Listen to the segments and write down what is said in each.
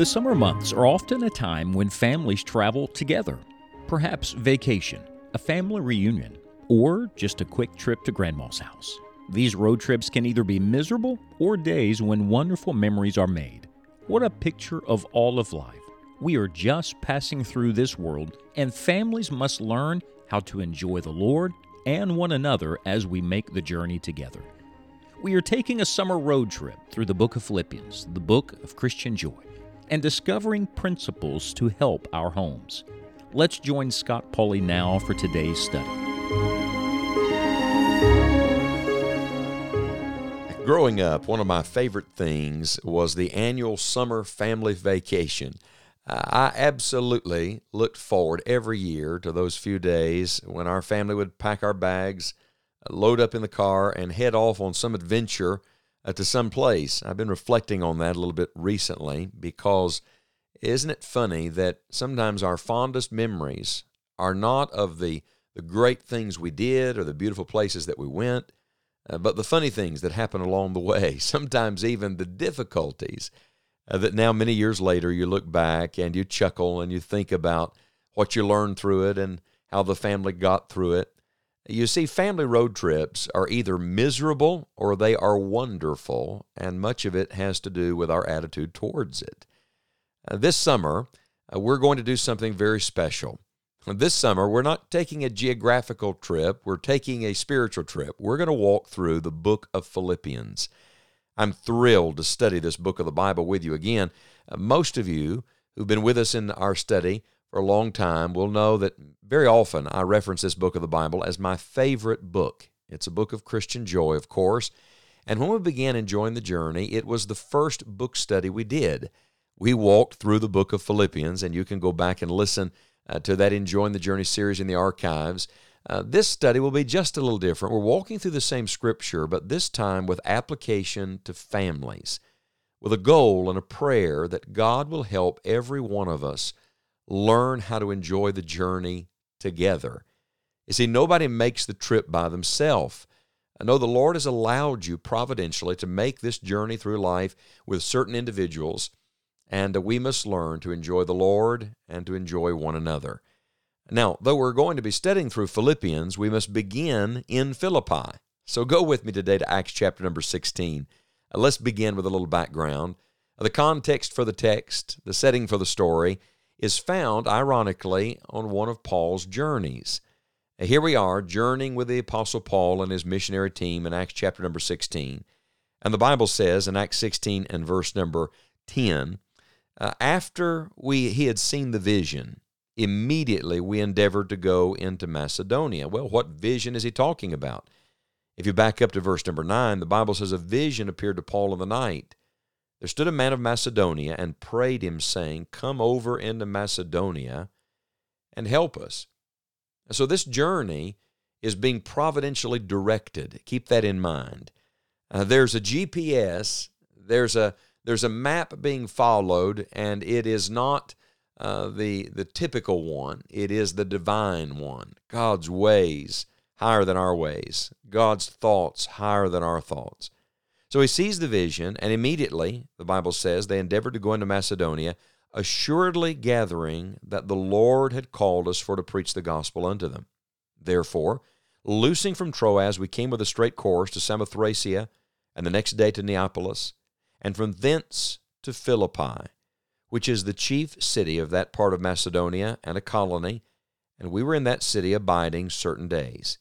The summer months are often a time when families travel together. Perhaps vacation, a family reunion, or just a quick trip to grandma's house. These road trips can either be miserable or days when wonderful memories are made. What a picture of all of life. We are just passing through this world, and families must learn how to enjoy the Lord and one another as we make the journey together. We are taking a summer road trip through the book of Philippians, the book of Christian joy, and discovering principles to help our homes. Let's join Scott Pauley now for today's study. Growing up, one of my favorite things was the annual summer family vacation. I absolutely looked forward every year to those few days when our family would pack our bags, load up in the car, and head off on some adventure uh, to some place. I've been reflecting on that a little bit recently because isn't it funny that sometimes our fondest memories are not of the, the great things we did or the beautiful places that we went, uh, but the funny things that happen along the way, sometimes even the difficulties uh, that now, many years later, you look back and you chuckle and you think about what you learned through it and how the family got through it. You see, family road trips are either miserable or they are wonderful, and much of it has to do with our attitude towards it. Uh, this summer, uh, we're going to do something very special. This summer, we're not taking a geographical trip, we're taking a spiritual trip. We're going to walk through the book of Philippians. I'm thrilled to study this book of the Bible with you again. Uh, most of you who've been with us in our study for a long time will know that very often I reference this book of the Bible as my favorite book. It's a book of Christian joy, of course. And when we began enjoying the journey, it was the first book study we did. We walked through the book of Philippians, and you can go back and listen uh, to that Enjoying the Journey series in the archives. Uh, this study will be just a little different. We're walking through the same scripture, but this time with application to families, with a goal and a prayer that God will help every one of us learn how to enjoy the journey together. You see, nobody makes the trip by themselves. I know the Lord has allowed you providentially to make this journey through life with certain individuals, and we must learn to enjoy the Lord and to enjoy one another. Now, though we're going to be studying through Philippians, we must begin in Philippi. So go with me today to Acts chapter number 16. Uh, let's begin with a little background. Uh, the context for the text, the setting for the story, is found, ironically, on one of Paul's journeys. Here we are, journeying with the Apostle Paul and his missionary team in Acts chapter number 16. And the Bible says in Acts 16 and verse number 10, uh, after we, he had seen the vision, immediately we endeavored to go into Macedonia. Well, what vision is he talking about? If you back up to verse number 9, the Bible says, A vision appeared to Paul in the night. There stood a man of Macedonia and prayed him, saying, Come over into Macedonia and help us. So this journey is being providentially directed. Keep that in mind. Uh, there's a GPS, there's a there's a map being followed, and it is not uh, the the typical one. It is the divine one. God's ways higher than our ways. God's thoughts higher than our thoughts. So he sees the vision, and immediately, the Bible says, they endeavored to go into Macedonia, assuredly gathering that the Lord had called us for to preach the gospel unto them. Therefore, loosing from Troas, we came with a straight course to Samothracia, and the next day to Neapolis, and from thence to Philippi which is the chief city of that part of Macedonia and a colony, and we were in that city abiding certain days.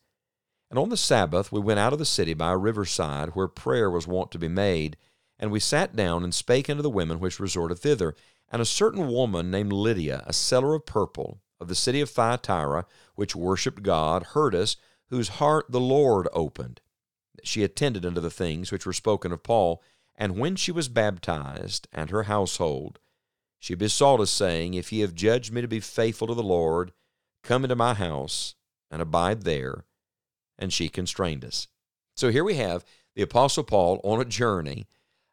And on the Sabbath we went out of the city by a riverside where prayer was wont to be made, and we sat down and spake unto the women which resorted thither. And a certain woman named Lydia, a seller of purple, of the city of Thyatira, which worshipped God, heard us, whose heart the Lord opened. She attended unto the things which were spoken of Paul, and when she was baptized, and her household, she besought us, saying, If ye have judged me to be faithful to the Lord, come into my house and abide there. And she constrained us. So here we have the Apostle Paul on a journey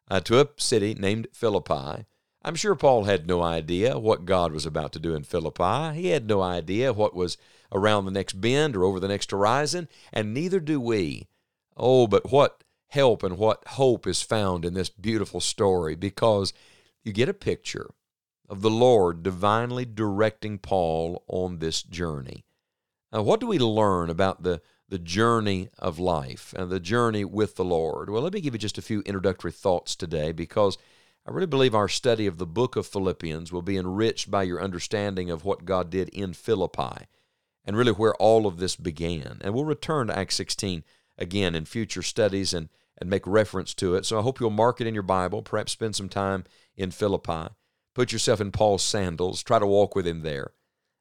uh, to a city named Philippi. I'm sure Paul had no idea what God was about to do in Philippi. He had no idea what was around the next bend or over the next horizon, and neither do we. Oh, but what help and what hope is found in this beautiful story because you get a picture of the Lord divinely directing Paul on this journey. Now, what do we learn about the, the journey of life and the journey with the Lord? Well, let me give you just a few introductory thoughts today because I really believe our study of the book of Philippians will be enriched by your understanding of what God did in Philippi and really where all of this began. And we'll return to Acts 16 again in future studies and, and make reference to it. So I hope you'll mark it in your Bible, perhaps spend some time in Philippi. Put yourself in Paul's sandals, try to walk with him there.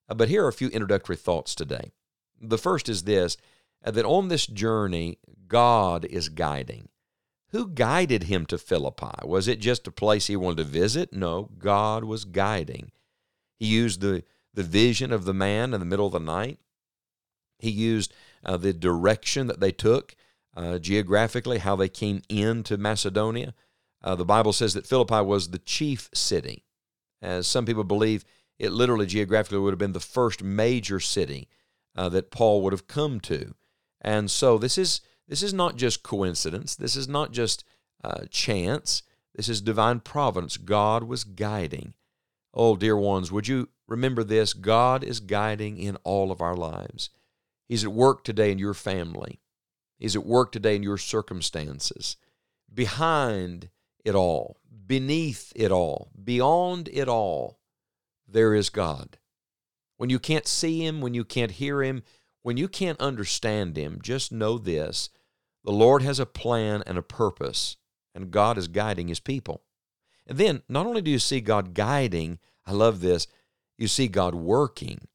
Uh, but here are a few introductory thoughts today. The first is this that on this journey, God is guiding. Who guided him to Philippi? Was it just a place he wanted to visit? No, God was guiding. He used the, the vision of the man in the middle of the night. He used uh, the direction that they took uh, geographically, how they came into Macedonia. Uh, the Bible says that Philippi was the chief city. As some people believe, it literally geographically would have been the first major city uh, that Paul would have come to. And so this is this is not just coincidence. This is not just uh, chance. This is divine providence. God was guiding. Oh, dear ones, would you remember this? God is guiding in all of our lives. He's at work today in your family. He's at work today in your circumstances. Behind it all, beneath it all, beyond it all, there is God. When you can't see Him, when you can't hear Him, when you can't understand Him, just know this the Lord has a plan and a purpose, and God is guiding His people. And then, not only do you see God guiding, I love this, you see God working.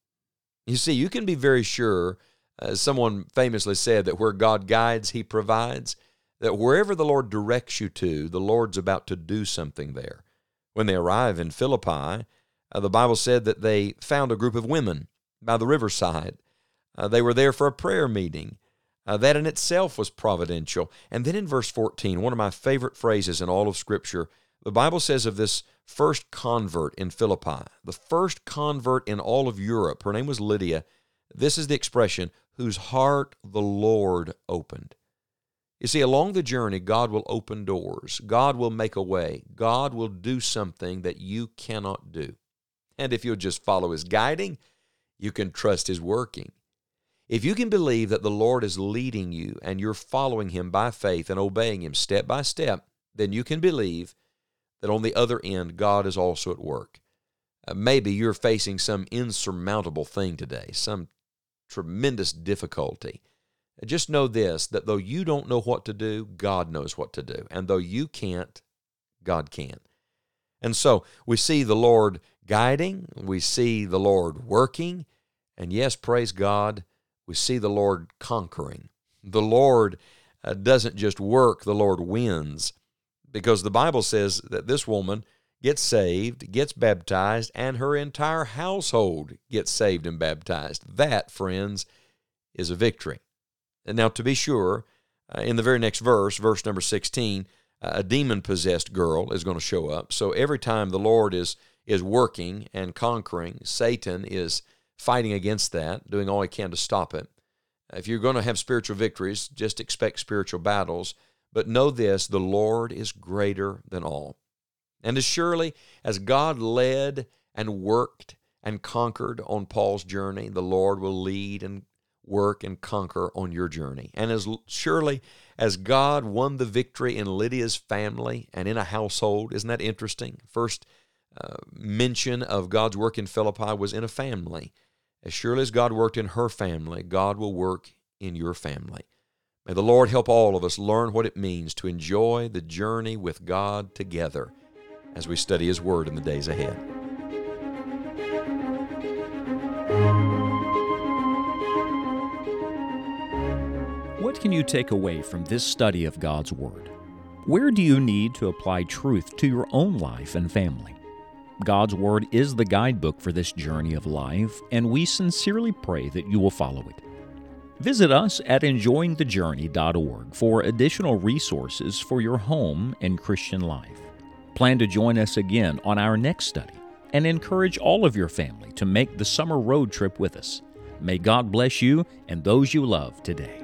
You see, you can be very sure, as someone famously said, that where God guides, He provides that wherever the Lord directs you to, the Lord's about to do something there. When they arrive in Philippi, uh, the Bible said that they found a group of women by the riverside. Uh, they were there for a prayer meeting. Uh, that in itself was providential. And then in verse 14, one of my favorite phrases in all of Scripture, the Bible says of this first convert in Philippi, the first convert in all of Europe, her name was Lydia. This is the expression, whose heart the Lord opened. You see, along the journey, God will open doors. God will make a way. God will do something that you cannot do. And if you'll just follow His guiding, you can trust His working. If you can believe that the Lord is leading you and you're following Him by faith and obeying Him step by step, then you can believe that on the other end, God is also at work. Uh, maybe you're facing some insurmountable thing today, some tremendous difficulty. Just know this that though you don't know what to do, God knows what to do. And though you can't, God can. And so we see the Lord guiding, we see the Lord working, and yes, praise God, we see the Lord conquering. The Lord uh, doesn't just work, the Lord wins. Because the Bible says that this woman gets saved, gets baptized, and her entire household gets saved and baptized. That, friends, is a victory. And now, to be sure, uh, in the very next verse, verse number 16, uh, a demon possessed girl is going to show up. So every time the Lord is, is working and conquering, Satan is fighting against that, doing all he can to stop it. If you're going to have spiritual victories, just expect spiritual battles. But know this the Lord is greater than all. And as surely as God led and worked and conquered on Paul's journey, the Lord will lead and work and conquer on your journey. And as surely as God won the victory in Lydia's family and in a household, isn't that interesting? First uh, mention of God's work in Philippi was in a family. As surely as God worked in her family, God will work in your family. May the Lord help all of us learn what it means to enjoy the journey with God together as we study His Word in the days ahead. What can you take away from this study of God's Word? Where do you need to apply truth to your own life and family? God's Word is the guidebook for this journey of life, and we sincerely pray that you will follow it. Visit us at enjoyingthejourney.org for additional resources for your home and Christian life. Plan to join us again on our next study and encourage all of your family to make the summer road trip with us. May God bless you and those you love today.